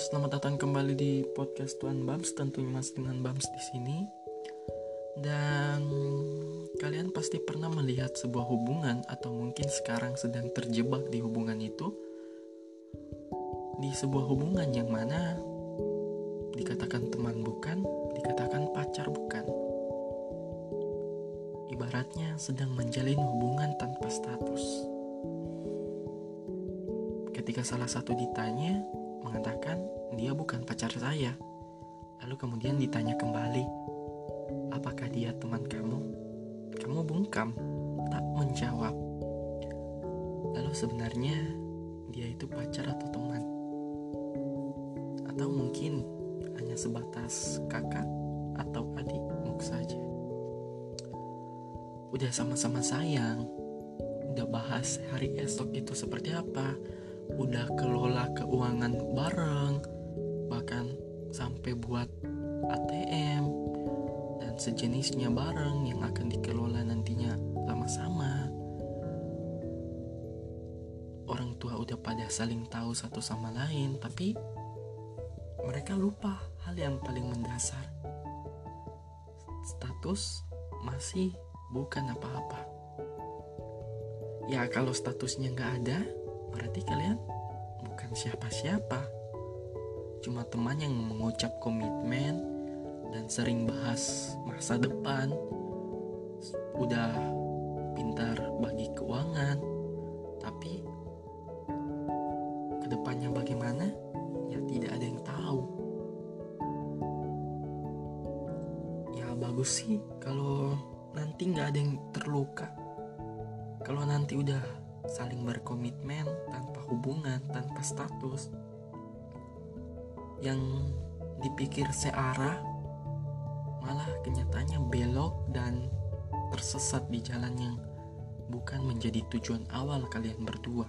selamat datang kembali di podcast Tuan Bams. Tentunya masih dengan Bams di sini. Dan kalian pasti pernah melihat sebuah hubungan atau mungkin sekarang sedang terjebak di hubungan itu. Di sebuah hubungan yang mana dikatakan teman bukan, dikatakan pacar bukan. Ibaratnya sedang menjalin hubungan tanpa status. Ketika salah satu ditanya, mengatakan dia bukan pacar saya. Lalu kemudian ditanya kembali, apakah dia teman kamu? Kamu bungkam, tak menjawab. Lalu sebenarnya dia itu pacar atau teman? Atau mungkin hanya sebatas kakak atau adik muk saja. Udah sama-sama sayang, udah bahas hari esok itu seperti apa, udah kelola keuangan bareng, bahkan sampai buat ATM dan sejenisnya bareng yang akan dikelola nantinya sama-sama. Orang tua udah pada saling tahu satu sama lain, tapi mereka lupa hal yang paling mendasar. Status masih bukan apa-apa. Ya kalau statusnya nggak ada, berarti kalian bukan siapa-siapa. Cuma teman yang mengucap komitmen dan sering bahas masa depan. Udah pintar bagi keuangan, tapi ke depannya bagaimana? Ya tidak ada yang tahu. Ya bagus sih kalau nanti nggak ada yang terluka. Kalau nanti udah saling berkomitmen tanpa hubungan, tanpa status. Yang dipikir searah malah kenyataannya belok dan tersesat di jalan yang bukan menjadi tujuan awal kalian berdua.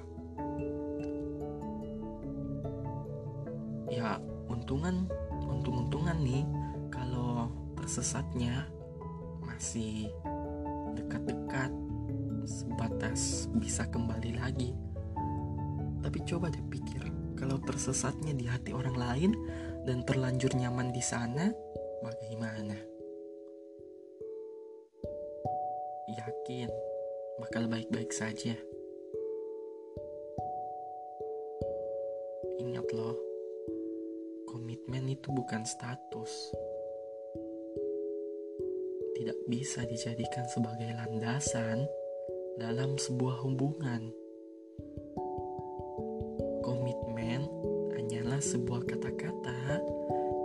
Ya, untungan untung-untungan nih kalau tersesatnya masih dekat-dekat sebatas bisa kembali lagi. Tapi coba deh pikir, kalau tersesatnya di hati orang lain dan terlanjur nyaman di sana, bagaimana? Yakin bakal baik-baik saja. Ingat loh, komitmen itu bukan status. Tidak bisa dijadikan sebagai landasan dalam sebuah hubungan. Komitmen hanyalah sebuah kata-kata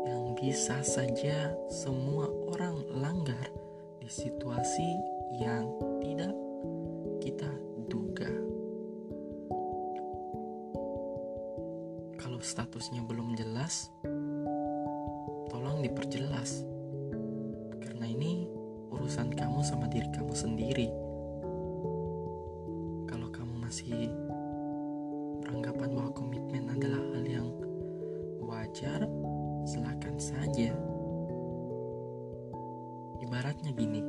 yang bisa saja semua orang langgar di situasi yang tidak kita duga. Kalau statusnya belum jelas, tolong diperjelas. Karena ini urusan kamu sama diri kamu sendiri masih beranggapan bahwa komitmen adalah hal yang wajar, silakan saja. Ibaratnya gini.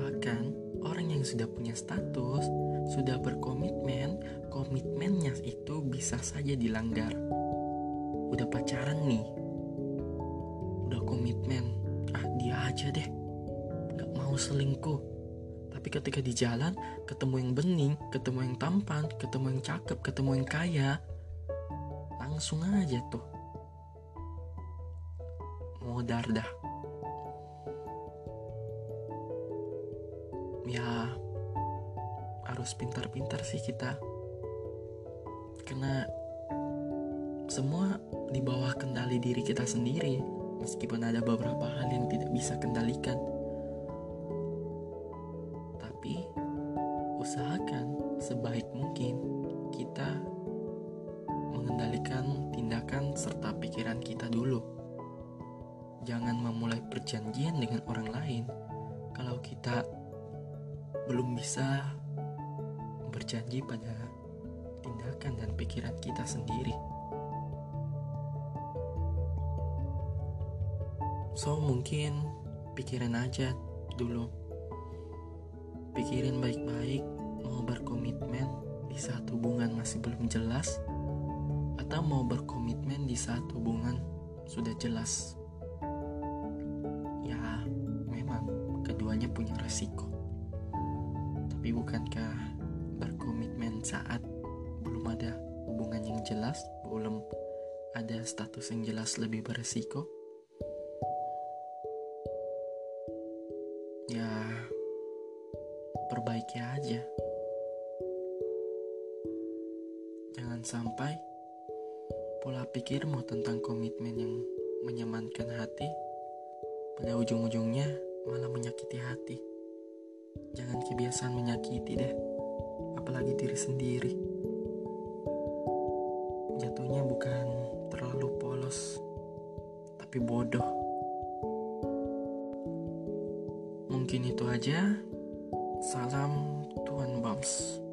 Bahkan orang yang sudah punya status, sudah berkomitmen, komitmennya itu bisa saja dilanggar. Udah pacaran nih. Udah komitmen, ah dia aja deh. Gak mau selingkuh tapi ketika di jalan ketemu yang bening, ketemu yang tampan, ketemu yang cakep, ketemu yang kaya, langsung aja tuh. Modar dah. Ya harus pintar-pintar sih kita, karena semua di bawah kendali diri kita sendiri, meskipun ada beberapa hal yang tidak bisa kendalikan mungkin kita mengendalikan tindakan serta pikiran kita dulu. Jangan memulai perjanjian dengan orang lain kalau kita belum bisa berjanji pada tindakan dan pikiran kita sendiri. So mungkin pikiran aja dulu. Pikirin baik-baik mau berkomitmen di saat hubungan masih belum jelas atau mau berkomitmen di saat hubungan sudah jelas. Ya, memang keduanya punya resiko. Tapi bukankah berkomitmen saat belum ada hubungan yang jelas, belum ada status yang jelas lebih beresiko? Ya, perbaiki aja. Sampai pola pikirmu tentang komitmen yang menyamankan hati pada ujung-ujungnya malah menyakiti hati. Jangan kebiasaan menyakiti deh, apalagi diri sendiri. Jatuhnya bukan terlalu polos, tapi bodoh. Mungkin itu aja. Salam Tuan Bams.